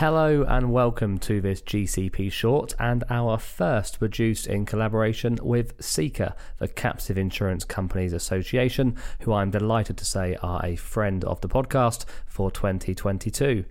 Hello and welcome to this GCP short and our first produced in collaboration with CICA, the Captive Insurance Companies Association, who I'm delighted to say are a friend of the podcast for 2022.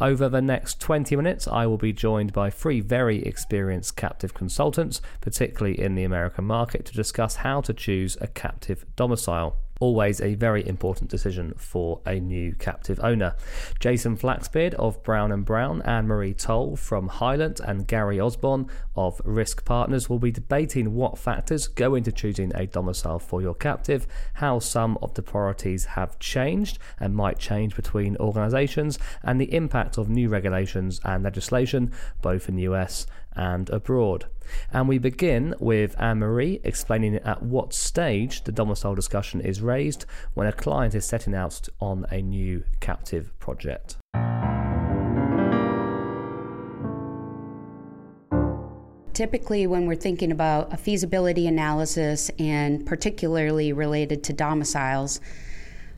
Over the next 20 minutes, I will be joined by three very experienced captive consultants, particularly in the American market, to discuss how to choose a captive domicile always a very important decision for a new captive owner. Jason Flaxbeard of Brown and Brown, Anne Marie Towle from Hylant, and Gary Osborne of Risk Partners will be debating what factors go into choosing a domicile for your captive, how some of the priorities have changed and might change between organisations, and the impact of new regulations and legislation both in the US and abroad. And we begin with Anne Marie explaining at what stage the domicile discussion is raised when a client is setting out on a new captive project. Typically, when we're thinking about a feasibility analysis and particularly related to domiciles,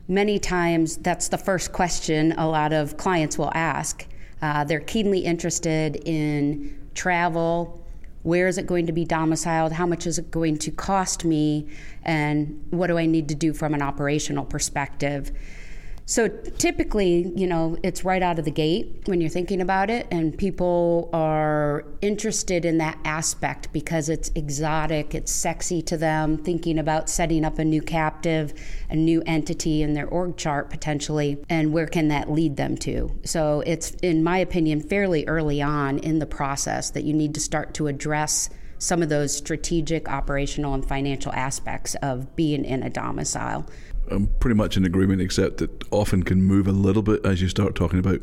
many times that's the first question a lot of clients will ask. Uh, they're keenly interested in travel, where is it going to be domiciled, how much is it going to cost me, and what do I need to do from an operational perspective. So typically, you know, it's right out of the gate when you're thinking about it, and people are interested in that aspect because it's exotic, it's sexy to them, thinking about setting up a new captive, a new entity in their org chart potentially, and where can that lead them to. So it's, in my opinion, fairly early on in the process that you need to start to address some of those strategic, operational, and financial aspects of being in a domicile. I'm pretty much in agreement, except that often can move a little bit as you start talking about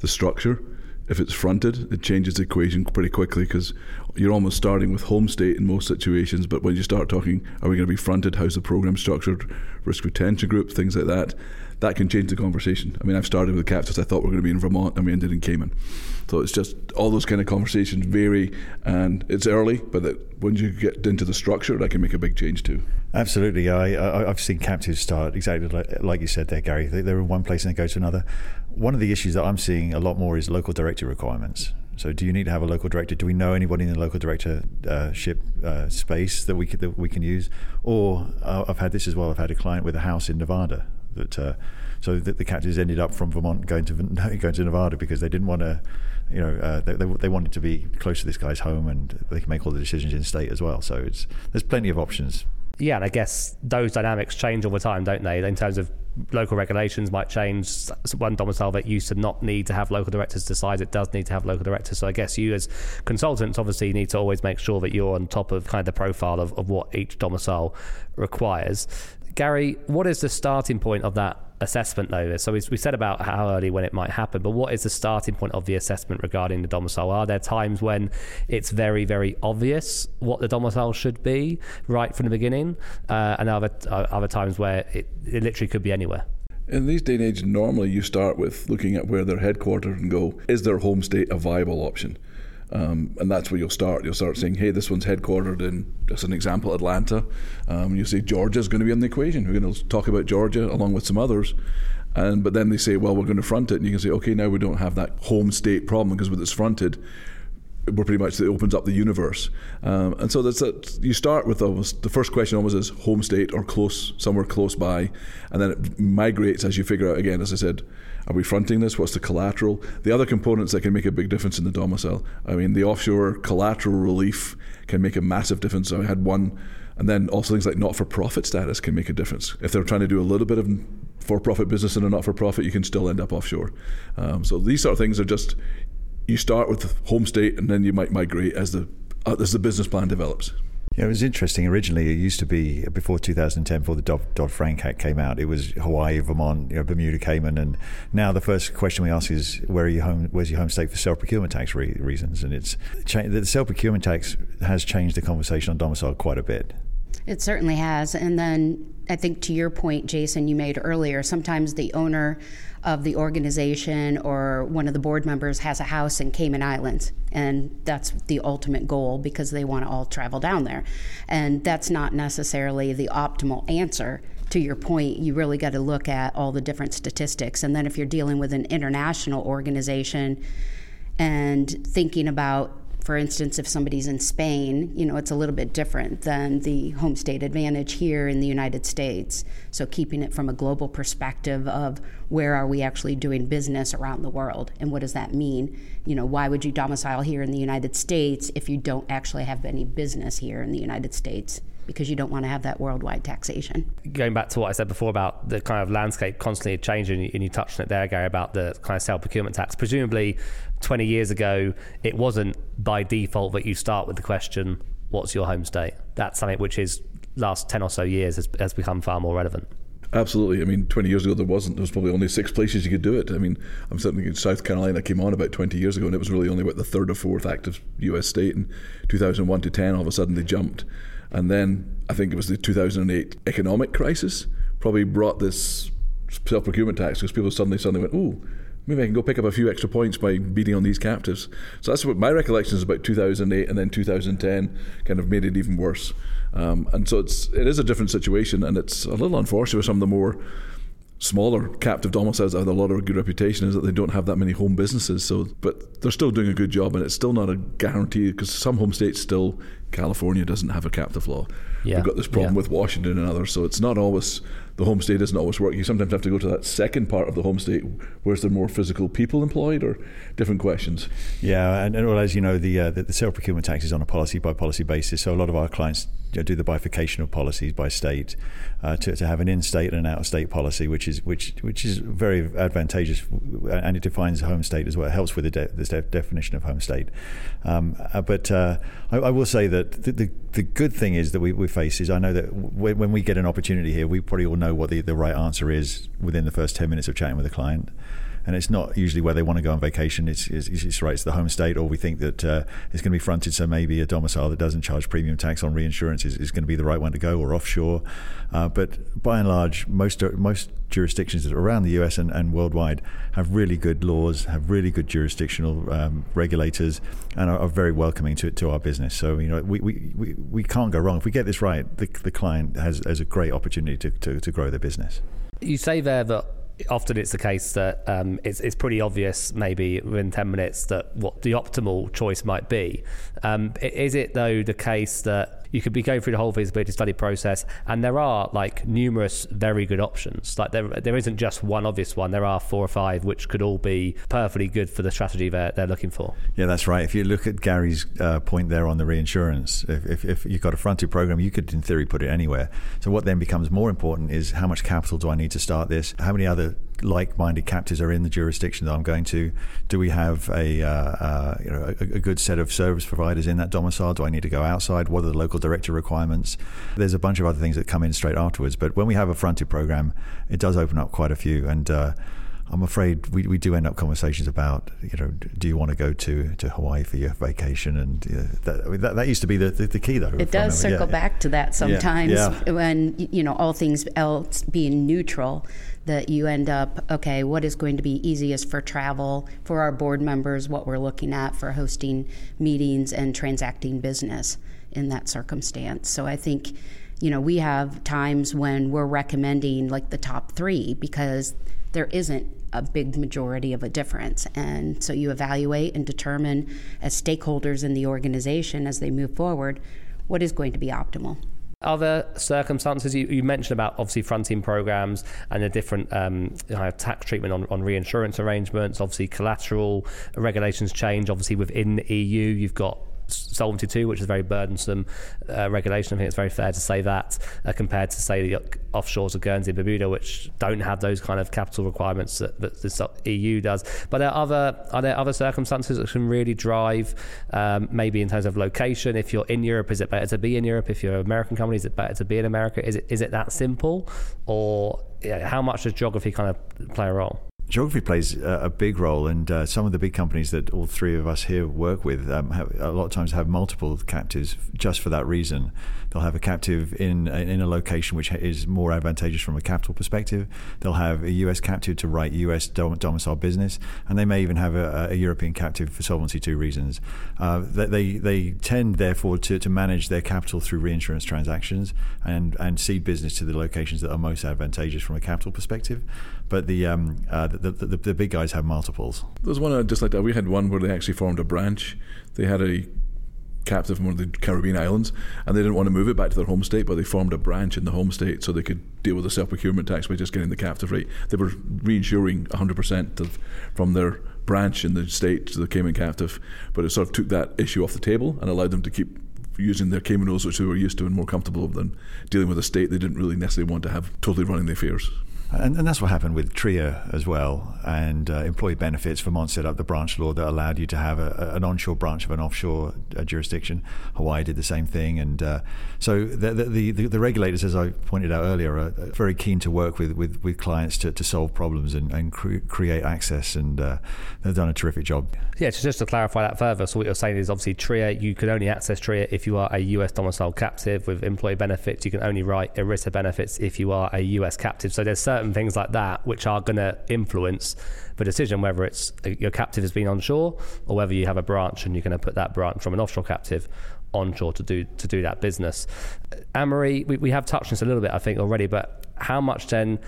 the structure. If it's fronted, it changes the equation pretty quickly because you're almost starting with home state in most situations. But when you start talking, are we going to be fronted? How's the program structured? Risk retention group, things like that that can change the conversation. I mean, I've started with the Captives. I thought we were going to be in Vermont, and we ended in Cayman. So it's just all those kind of conversations vary, and it's early, but that when you get into the structure, that can make a big change too. Absolutely, I, I have seen captives start exactly like, like you said there, Gary. They, they're in one place and they go to another. One of the issues that I'm seeing a lot more is local director requirements. So, do you need to have a local director? Do we know anybody in the local directorship uh, uh, space that we could, that we can use? Or uh, I've had this as well. I've had a client with a house in Nevada that uh, so the, the captives ended up from Vermont going to going to Nevada because they didn't want to, you know, uh, they, they, they, wanted to be close to this guy's home and they can make all the decisions in state as well. So it's there's plenty of options. Yeah, and I guess those dynamics change all the time, don't they? In terms of local regulations might change. One domicile that used to not need to have local directors decides it does need to have local directors. So I guess you as consultants obviously need to always make sure that you're on top of kind of the profile of, of what each domicile requires. Gary, what is the starting point of that assessment though? So we, said about how early when it might happen, but what is the starting point of the assessment regarding the domicile? Are there times when it's very, very obvious what the domicile should be right from the beginning, uh, and other uh, other times where it, it literally could be anywhere? In these day and age, normally you start with looking at where they're headquartered and go, is their home state a viable option? Um, and that's where you'll start. You'll start saying, hey, this one's headquartered in, just an example, Atlanta. Um, you say Georgia's going to be in the equation. We're going to talk about Georgia along with some others. And but then they say, well, we're going to front it, and you can say, okay, now we don't have that home state problem because with it's fronted, we're pretty much it opens up the universe. Um, and so that's that. You start with almost the first question almost is home state or close somewhere close by, and then it migrates as you figure out again, as I said are we fronting this? What's the collateral? The other components that can make a big difference in the domicile. I mean, the offshore collateral relief can make a massive difference. So I had one, and then also things like not for profit status can make a difference. If they're trying to do a little bit of for profit business in a not for profit, you can still end up offshore. Um, so these sort of things are just you start with home state and then you might migrate as the uh, as the business plan develops. Yeah, it was interesting. Originally, it used to be uh, before 2010, before the Dodd Frank Act came out. It was Hawaii, Vermont, you know, Bermuda, Cayman, and now the first question we ask is where are you home? Where's your home state for self procurement tax re- reasons? And it's the self procurement tax has changed the conversation on domicile quite a bit. It certainly has. And then I think to your point, Jason, you made earlier, sometimes the owner of the organization or one of the board members has a house in Cayman Islands. And that's the ultimate goal because they want to all travel down there. And that's not necessarily the optimal answer. To your point, you really got to look at all the different statistics. And then if you're dealing with an international organization, and thinking about for instance, if somebody's in Spain, you know, it's a little bit different than the home state advantage here in the United States. So keeping it from a global perspective of where are we actually doing business around the world and what does that mean? You know, why would you domicile here in the United States if you don't actually have any business here in the United States? Because you don't want to have that worldwide taxation. Going back to what I said before about the kind of landscape constantly changing, and you touched on it there, Gary, about the kind of self procurement tax. Presumably, 20 years ago, it wasn't by default that you start with the question, What's your home state? That's something which is last 10 or so years has, has become far more relevant. Absolutely. I mean, 20 years ago there wasn't. There was probably only six places you could do it. I mean, I'm certainly in South Carolina came on about 20 years ago, and it was really only about the third or fourth active U.S. state. In 2001 to 10, all of a sudden they jumped. And then I think it was the 2008 economic crisis probably brought this self procurement tax because people suddenly suddenly went, oh, maybe I can go pick up a few extra points by beating on these captives. So that's what my recollection is about 2008 and then 2010 kind of made it even worse. Um, and so it's it is a different situation, and it's a little unfortunate with some of the more smaller captive domiciles that have a lot of good reputation is that they don't have that many home businesses. So, but they're still doing a good job, and it's still not a guarantee because some home states still California doesn't have a captive law. Yeah. We've got this problem yeah. with Washington and others, so it's not always the home state doesn't always work. You sometimes have to go to that second part of the home state where there more physical people employed or different questions. Yeah, and, and well, as you know, the, uh, the, the self procurement tax is on a policy by policy basis. So a lot of our clients do the bifurcation of policies by state uh, to, to have an in-state and an out-of-state policy, which is which which is very advantageous, and it defines home state as well. It helps with the, de- the definition of home state. Um, uh, but uh, I, I, will say that the, the, the, good thing is that we, we face is I know that w- when we get an opportunity here, we probably all know what the, the right answer is within the first ten minutes of chatting with a client and it's not usually where they want to go on vacation. It's, it's, it's right, it's the home state, or we think that uh, it's going to be fronted, so maybe a domicile that doesn't charge premium tax on reinsurance is, is going to be the right one to go, or offshore. Uh, but by and large, most most jurisdictions around the US and, and worldwide have really good laws, have really good jurisdictional um, regulators, and are, are, very welcoming to to our business. So you know we, we, we, we can't go wrong if we get this right. The, the client has, has a great opportunity to, to, to grow their business. You say there that often it's the case that um, it's, it's pretty obvious, maybe within 10 minutes, that what the optimal choice might be. Um, is it, though, the case that you could be going through the whole feasibility study process, and there are like numerous very good options. Like there, there isn't just one obvious one. There are four or five which could all be perfectly good for the strategy they're, they're looking for. Yeah, that's right. If you look at Gary's uh, point there on the reinsurance, if, if, if you've got a fronted program, you could, in theory, put it anywhere. So what then becomes more important is how much capital do I need to start this? How many other like-minded captives are in the jurisdiction that I'm going to? Do we have a uh, uh, you know a, a, good set of service providers in that domicile? Do I need to go outside? What are the local director requirements? There's a bunch of other things that come in straight afterwards. But when we have a fronted program, it does open up quite a few and. Uh, I'm afraid we, we do end up conversations about you know do you want to go to, to Hawaii for your vacation and that, I mean, that, that used to be the, the, the key though. It does circle yeah, back to that sometimes yeah, yeah. when you know all things else being neutral that you end up okay what is going to be easiest for travel for our board members what we're looking at for hosting meetings and transacting business in that circumstance so I think you know we have times when we're recommending like the top three because there isn't a big majority of a difference. And so you evaluate and determine as stakeholders in the organization as they move forward what is going to be optimal. Other circumstances you, you mentioned about obviously fronting programs and the different um, tax treatment on, on reinsurance arrangements. Obviously, collateral regulations change. Obviously, within the EU, you've got Solvency II, which is a very burdensome uh, regulation. I think it's very fair to say that uh, compared to say the offshores of Guernsey and Bermuda, which don't have those kind of capital requirements that, that the EU does. But there are other are there other circumstances that can really drive, um, maybe in terms of location. If you're in Europe, is it better to be in Europe? If you're an American company, is it better to be in America? Is it is it that simple, or how much does geography kind of play a role? Geography plays a, big role, and uh, some of the big companies that all three of us here work with um, have, a lot of times have multiple captives just for that reason. They'll have a captive in in a location which is more advantageous from a capital perspective. They'll have a U.S. captive to write U.S. domicile business, and they may even have a, a European captive for Solvency II reasons. Uh, they they tend therefore to, to manage their capital through reinsurance transactions and and seed business to the locations that are most advantageous from a capital perspective. But the um, uh, the, the, the big guys have multiples. There's one uh, just like that. We had one where they actually formed a branch. They had a captive from one of the Caribbean islands, and they didn't want to move it back to their home state, but they formed a branch in the home state so they could deal with the self procurement tax by just getting the captive rate. They were reinsuring 100% of, from their branch in the state to the Cayman captive, but it sort of took that issue off the table and allowed them to keep using their Caymanos, which they were used to and more comfortable with than dealing with a state they didn't really necessarily want to have totally running the affairs. And, and, that's what happened with TRIA as well. And uh, employee benefits, Vermont set up the branch law that allowed you to have a, an onshore branch of an offshore uh, jurisdiction. Hawaii did the same thing. And uh, so the, the, the, the, regulators, as I pointed out earlier, are very keen to work with, with, with clients to, to solve problems and, and cre- create access. And uh, they've done a terrific job. Yeah, just to clarify that further, so what you're saying is obviously TRIA, you can only access TRIA if you are a US domiciled captive with employee benefits. You can only write ERISA benefits if you are a US captive. So there's certain certain things like that which are going to influence the decision whether it's your captive has been onshore or whether you have a branch and you're going to put that branch from an offshore captive onshore to do to do that business. Anne-Marie, we, we have touched on this a little bit, I think, already, but how much then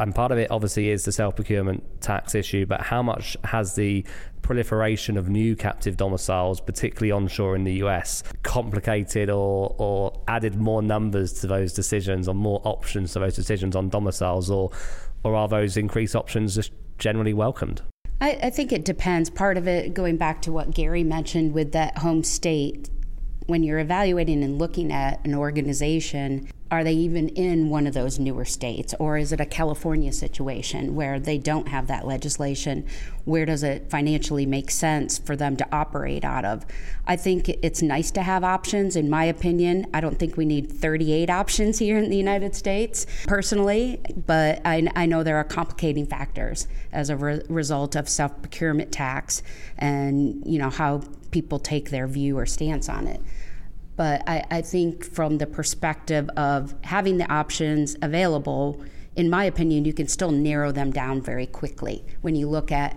and part of it obviously is the self procurement tax issue, but how much has the proliferation of new captive domiciles, particularly onshore in the US, complicated or, or added more numbers to those decisions or more options to those decisions on domiciles, or, or are those increased options just generally welcomed? I, I think it depends. Part of it, going back to what Gary mentioned with that home state, when you're evaluating and looking at an organization, are they even in one of those newer states? Or is it a California situation where they don't have that legislation? Where does it financially make sense for them to operate out of? I think it's nice to have options, in my opinion. I don't think we need 38 options here in the United States, personally, but I, I know there are complicating factors as a re- result of self procurement tax and you know how people take their view or stance on it. But I, I think from the perspective of having the options available, in my opinion, you can still narrow them down very quickly. When you look at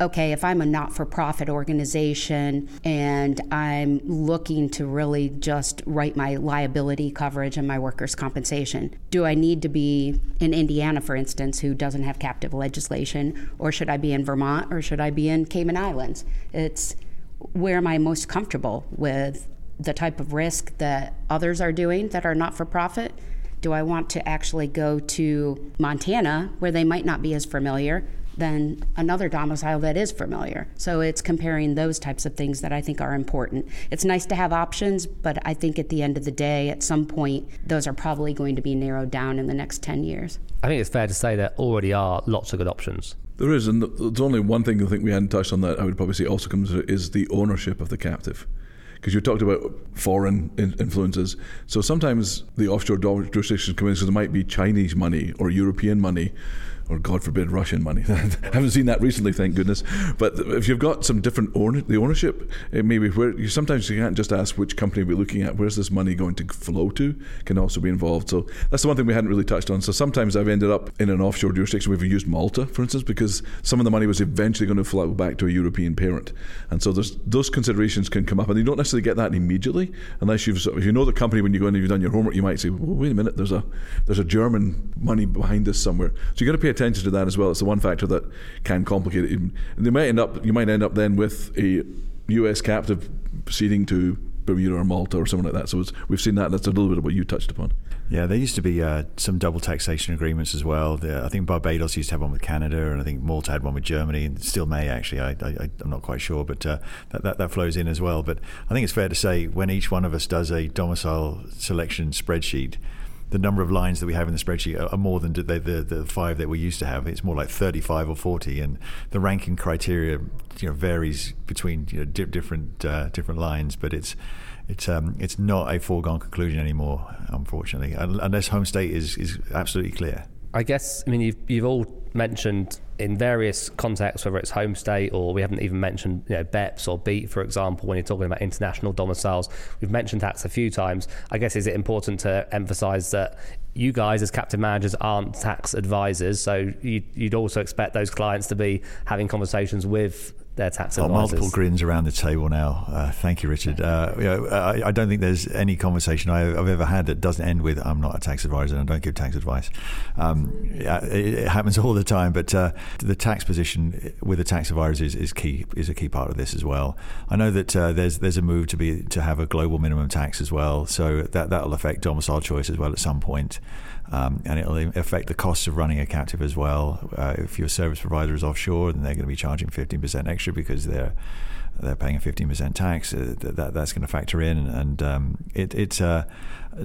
okay, if I'm a not for profit organization and I'm looking to really just write my liability coverage and my workers' compensation, do I need to be in Indiana, for instance, who doesn't have captive legislation, or should I be in Vermont, or should I be in Cayman Islands? It's where am I most comfortable with the type of risk that others are doing that are not for profit? Do I want to actually go to Montana where they might not be as familiar than another domicile that is familiar? So it's comparing those types of things that I think are important. It's nice to have options, but I think at the end of the day, at some point, those are probably going to be narrowed down in the next 10 years. I think it's fair to say there already are lots of good options. There is, and there's only one thing I think we hadn't touched on that I would probably say also comes is the ownership of the captive because you talked about foreign in- influences. So sometimes the offshore jurisdictions come in because there might be Chinese money or European money or God forbid Russian money. I haven't seen that recently, thank goodness. But if you've got some different the ownership, it maybe where you sometimes you can't just ask which company we're looking at. Where's this money going to flow to? Can also be involved. So that's the one thing we hadn't really touched on. So sometimes I've ended up in an offshore jurisdiction. We've used Malta, for instance, because some of the money was eventually going to flow back to a European parent, and so those considerations can come up, and you don't necessarily get that immediately unless you've if you know the company when you go in and you've done your homework. You might say, well, wait a minute, there's a there's a German money behind this somewhere. So you got to pay attention to that as well. It's the one factor that can complicate it. They might end up, you might end up then with a U.S. captive proceeding to Bermuda or Malta or something like that. So we've seen that. That's a little bit of what you touched upon. Yeah, there used to be uh, some double taxation agreements as well. The, I think Barbados used to have one with Canada, and I think Malta had one with Germany, and still may actually. I, am not quite sure, but uh, that, that, that flows in as well. But I think it's fair to say when each one of us does a domicile selection spreadsheet, the number of lines that we have in the spreadsheet are, more than the, the, the five that we used to have. It's more like 35 or 40, and the ranking criteria you know varies between you know, di- different uh, different lines, but it's it's um, it's not a foregone conclusion anymore, unfortunately, unless home state is is absolutely clear. I guess I mean you've you've all mentioned in various contexts, whether it's home state or we haven't even mentioned you know BEPS or BEAT, for example, when you're talking about international domiciles. We've mentioned tax a few times. I guess is it important to emphasise that you guys as captive managers aren't tax advisors, so you'd, you'd also expect those clients to be having conversations with their tax oh, advisors. multiple grins around the table now. Uh, thank you, Richard. Uh, you know, I, I, don't think there's any conversation I, have ever had that doesn't end with "I'm not a tax advisor and I don't give tax advice." Um, it, it, happens all the time, but uh, the tax position with the tax advisor is, is, key. Is a key part of this as well. I know that uh, there's there's a move to be to have a global minimum tax as well, so that that will affect domicile choice as well at some point. Um, and it'll affect the costs of running a captive as well. Uh, if your service provider is offshore, then they're going to be charging 15% extra because they're they're paying a 15% tax. Uh, that, that's going to factor in, and um, it, it's uh,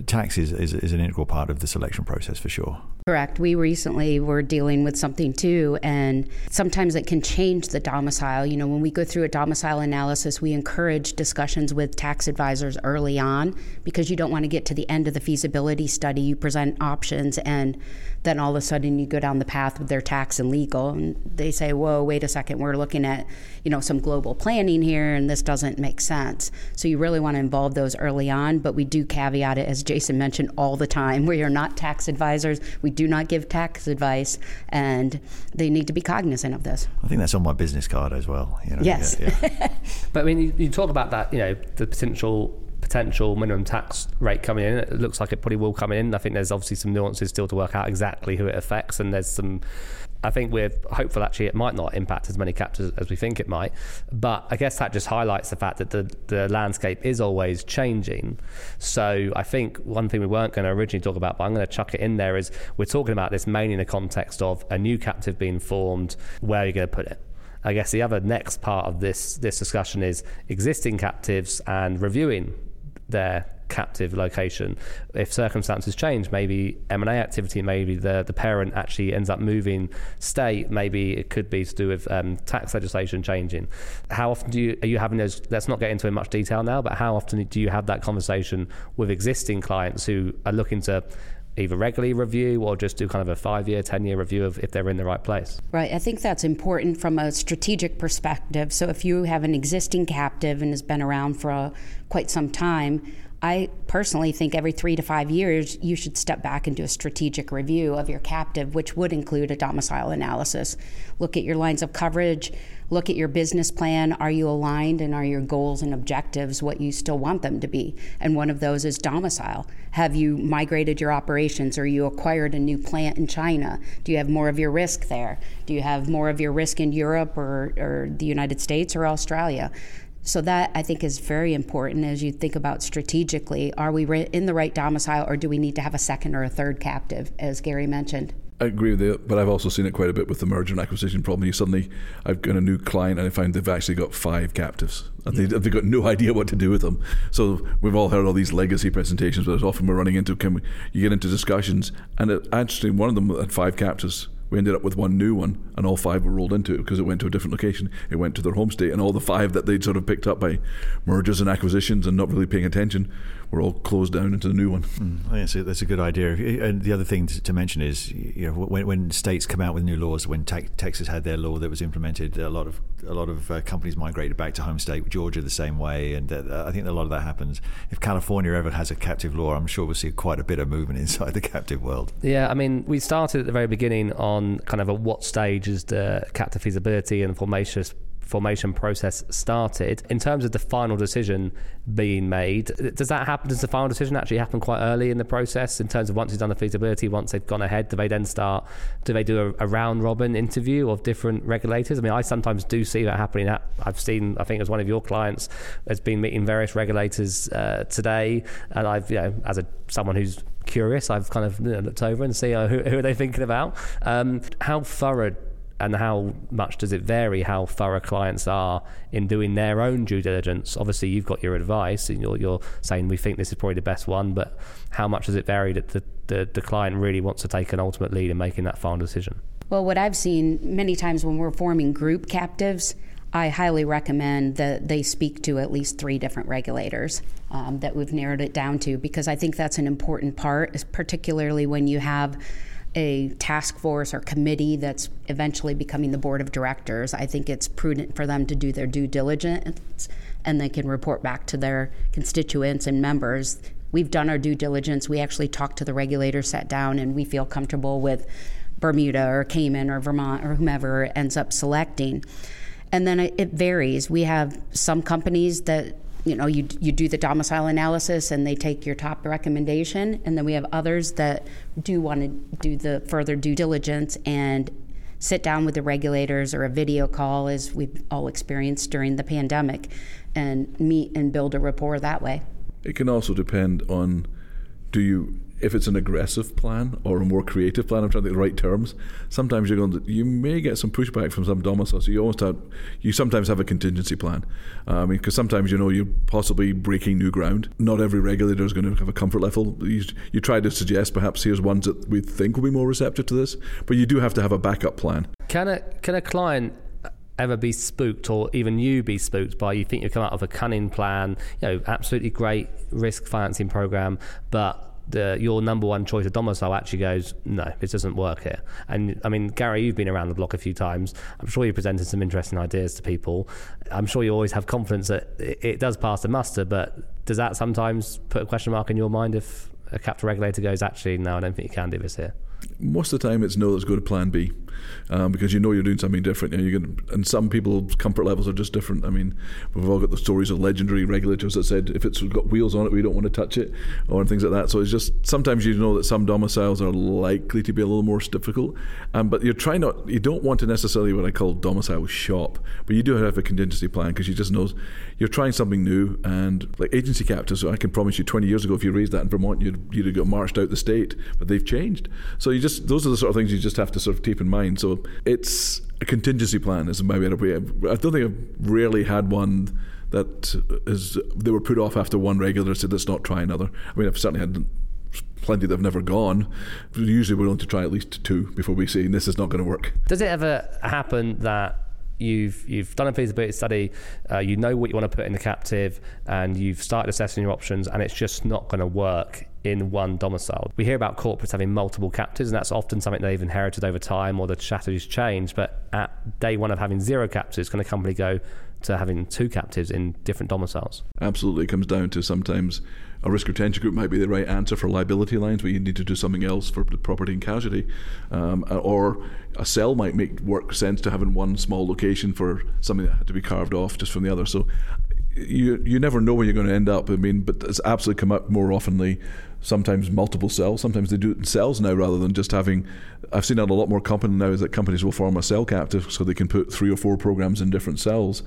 tax is, is, is an integral part of the selection process for sure. Correct. We recently were dealing with something too, and sometimes it can change the domicile. You know, when we go through a domicile analysis, we encourage discussions with tax advisors early on because you don't want to get to the end of the feasibility study. You present options, and then all of a sudden you go down the path with their tax and legal, and they say, "Whoa, wait a second, we're looking at you know some global planning here, and this doesn't make sense." So you really want to involve those early on, but we do caveat it, as Jason mentioned, all the time. We are not tax advisors. We do not give tax advice, and they need to be cognizant of this. I think that's on my business card as well. You know? Yes. Yeah, yeah. but I mean, you, you talk about that, you know, the potential potential minimum tax rate coming in. It looks like it probably will come in. I think there's obviously some nuances still to work out exactly who it affects, and there's some. I think we're hopeful actually it might not impact as many captors as we think it might, but I guess that just highlights the fact that the the landscape is always changing. So I think one thing we weren't going to originally talk about, but I'm going to chuck it in there, is we're talking about this mainly in the context of a new captive being formed. Where are you going to put it? I guess the other next part of this this discussion is existing captives and reviewing their captive location. If circumstances change, maybe M&A activity, maybe the, the parent actually ends up moving state, maybe it could be to do with um, tax legislation changing. How often do you, are you having those, let's not get into much detail now, but how often do you have that conversation with existing clients who are looking to either regularly review or just do kind of a five year, 10 year review of if they're in the right place. Right. I think that's important from a strategic perspective. So if you have an existing captive and has been around for a, quite some time, I personally think every three to five years you should step back and do a strategic review of your captive, which would include a domicile analysis. Look at your lines of coverage, look at your business plan. Are you aligned and are your goals and objectives what you still want them to be? And one of those is domicile. Have you migrated your operations or you acquired a new plant in China? Do you have more of your risk there? Do you have more of your risk in Europe or, or the United States or Australia? So that I think is very important as you think about strategically. Are we in the right domicile, or do we need to have a second or a third captive, as Gary mentioned? I agree with you, but I've also seen it quite a bit with the merger and acquisition problem. You suddenly, I've got a new client and I find they've actually got five captives. And they, have got no idea what to do with them. So we've all heard all these legacy presentations, but often we're running into, can we, you get into discussions, and it, actually one of them had five captives we ended up with one new one, and all five were rolled into it because it went to a different location. It went to their home state, and all the five that they'd sort of picked up by mergers and acquisitions and not really paying attention were all closed down into the new one. Mm, I think that's a, that's a good idea. And the other thing to, mention is, you know, when, when, states come out with new laws, when te- Texas had their law that was implemented, a lot of a lot of uh, companies migrated back to home state. Georgia the same way, and uh, I think a lot of that happens. If California ever has a captive law, I'm sure we'll see quite a bit of movement inside the captive world. Yeah, I mean, we started at the very beginning on kind of at what stage is the captive feasibility and formation formation process started. In terms of the final decision being made, does that happen? Does the final decision actually happen quite early in the process? In terms of once you've done the feasibility, once they've gone ahead, do they then start? Do they do a, a round robin interview of different regulators? I mean, I sometimes do see that happening. I've seen, I think, as one of your clients has been meeting various regulators uh, today, and I've, you know, as a someone who's curious, I've kind of you know, looked over and see uh, who, who, are they thinking about. Um, how thorough and how much does it vary how thorough clients are in doing their own due diligence? Obviously, you've got your advice and you're, you're saying we think this is probably the best one, but how much does it vary that the, the, the client really wants to take an ultimate lead in making that final decision? Well, what I've seen many times when we're forming group captives, I highly recommend that they speak to at least three different regulators um, that we've narrowed it down to because I think that's an important part, particularly when you have a task force or committee that's eventually becoming the board of directors, I think it's prudent for them to do their due diligence and they can report back to their constituents and members. We've done our due diligence. We actually talked to the regulators, sat down, and we feel comfortable with Bermuda or Cayman or Vermont or whomever ends up selecting. And then it varies. We have some companies that you know you you do the domicile analysis and they take your top recommendation, and then we have others that do want to do the further due diligence and sit down with the regulators or a video call, as we've all experienced during the pandemic, and meet and build a rapport that way. It can also depend on do you if it's an aggressive plan or a more creative plan, I'm trying to think the right terms. Sometimes you're going to, you may get some pushback from some domiciles. So you almost have, you sometimes have a contingency plan. Uh, I mean, because sometimes you know you're possibly breaking new ground. Not every regulator is going to have a comfort level. You, you try to suggest perhaps here's ones that we think will be more receptive to this, but you do have to have a backup plan. Can a can a client ever be spooked or even you be spooked by you think you come out of a cunning plan you know absolutely great risk financing program but the, your number one choice of domicile actually goes, no, this doesn't work here. And I mean, Gary, you've been around the block a few times. I'm sure you've presented some interesting ideas to people. I'm sure you always have confidence that it, it does pass the muster, but does that sometimes put a question mark in your mind if a capital regulator goes, actually, no, I don't think you can do this here? Most of the time it's no let's go to plan b. Um, because you know you're doing something different you know, you're gonna, and some people's comfort levels are just different. I mean we've all got the stories of legendary regulators that said if it's got wheels on it we don't want to touch it or things like that. So it's just sometimes you know that some domiciles are likely to be a little more difficult. Um, but you're trying not you don't want to necessarily what i call domicile shop but you do have a contingency plan because you just know you're trying something new and like agency captives i can promise you 20 years ago if you raised that in vermont you'd, you'd have got marched out the state but they've changed. So you just those are the sort of things you just have to sort of keep in mind. So it's a contingency plan is my way put it. I don't think I've really had one that is they were put off after one regulator said let's not try another. I mean I've certainly had plenty that have never gone. Usually we're willing to try at least two before we say this is not going to work. Does it ever happen that you've you've done a feasibility study, uh, you know what you want to put in the captive, and you've started assessing your options, and it's just not going to work in one domicile. We hear about corporates having multiple captives, and that's often something they've inherited over time or the strategy's changed. But at day one of having zero captives, can a company go to having two captives in different domiciles? Absolutely. It comes down to sometimes a risk retention group might be the right answer for liability lines, but you need to do something else for the property and casualty. Um, or a cell might make work sense to have in one small location for something that had to be carved off just from the other. So you you never know where you're going to end up. I mean, but it's absolutely come up more oftenly sometimes multiple cells. Sometimes they do it in cells now rather than just having. I've seen that a lot more common now is that companies will form a cell captive so they can put three or four programs in different cells.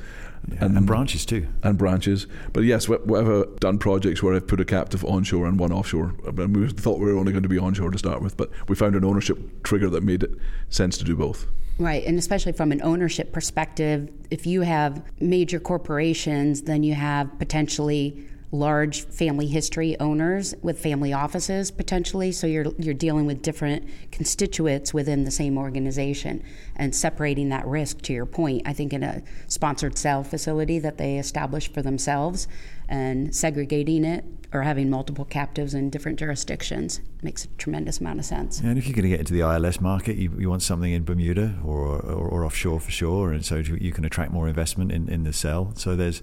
Yeah, and, and, branches too. And branches. But yes, we've done projects where I've put a captive onshore and one offshore. And we thought we were only going to be onshore to start with, but we found an ownership trigger that made it sense to do both. Right, and especially from an ownership perspective, if you have major corporations, then you have potentially large family history owners with family offices potentially so you're you're dealing with different constituents within the same organization and separating that risk to your point I think in a sponsored cell facility that they establish for themselves and segregating it or having multiple captives in different jurisdictions makes a tremendous amount of sense. And if you're going to get into the ILS market, you, you want something in Bermuda or, or, or offshore for sure, and so you can attract more investment in, in the cell. So there's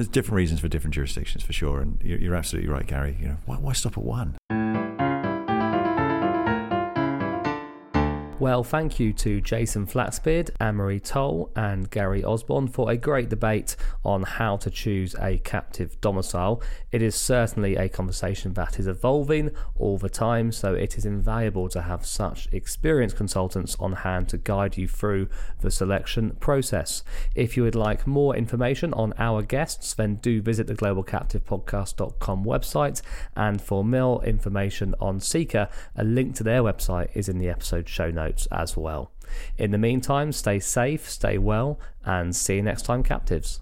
there's different reasons for different jurisdictions for sure, and you're, you're absolutely right, Gary. You know, why, why stop at one? Well, thank you to Jason Flaxbeard, Anne-Marie Towle, and Gary Osborne for a great debate on how to choose a captive domicile. It is certainly a conversation that is evolving all the time, so it is invaluable to have such experienced consultants on hand to guide you through the selection process. If you would like more information on our guests, then do visit the globalcaptivepodcast.com website, and for more information on CICA, a link to their website is in the episode show notes as well. In the meantime, stay safe, stay well, and see you next time, captives.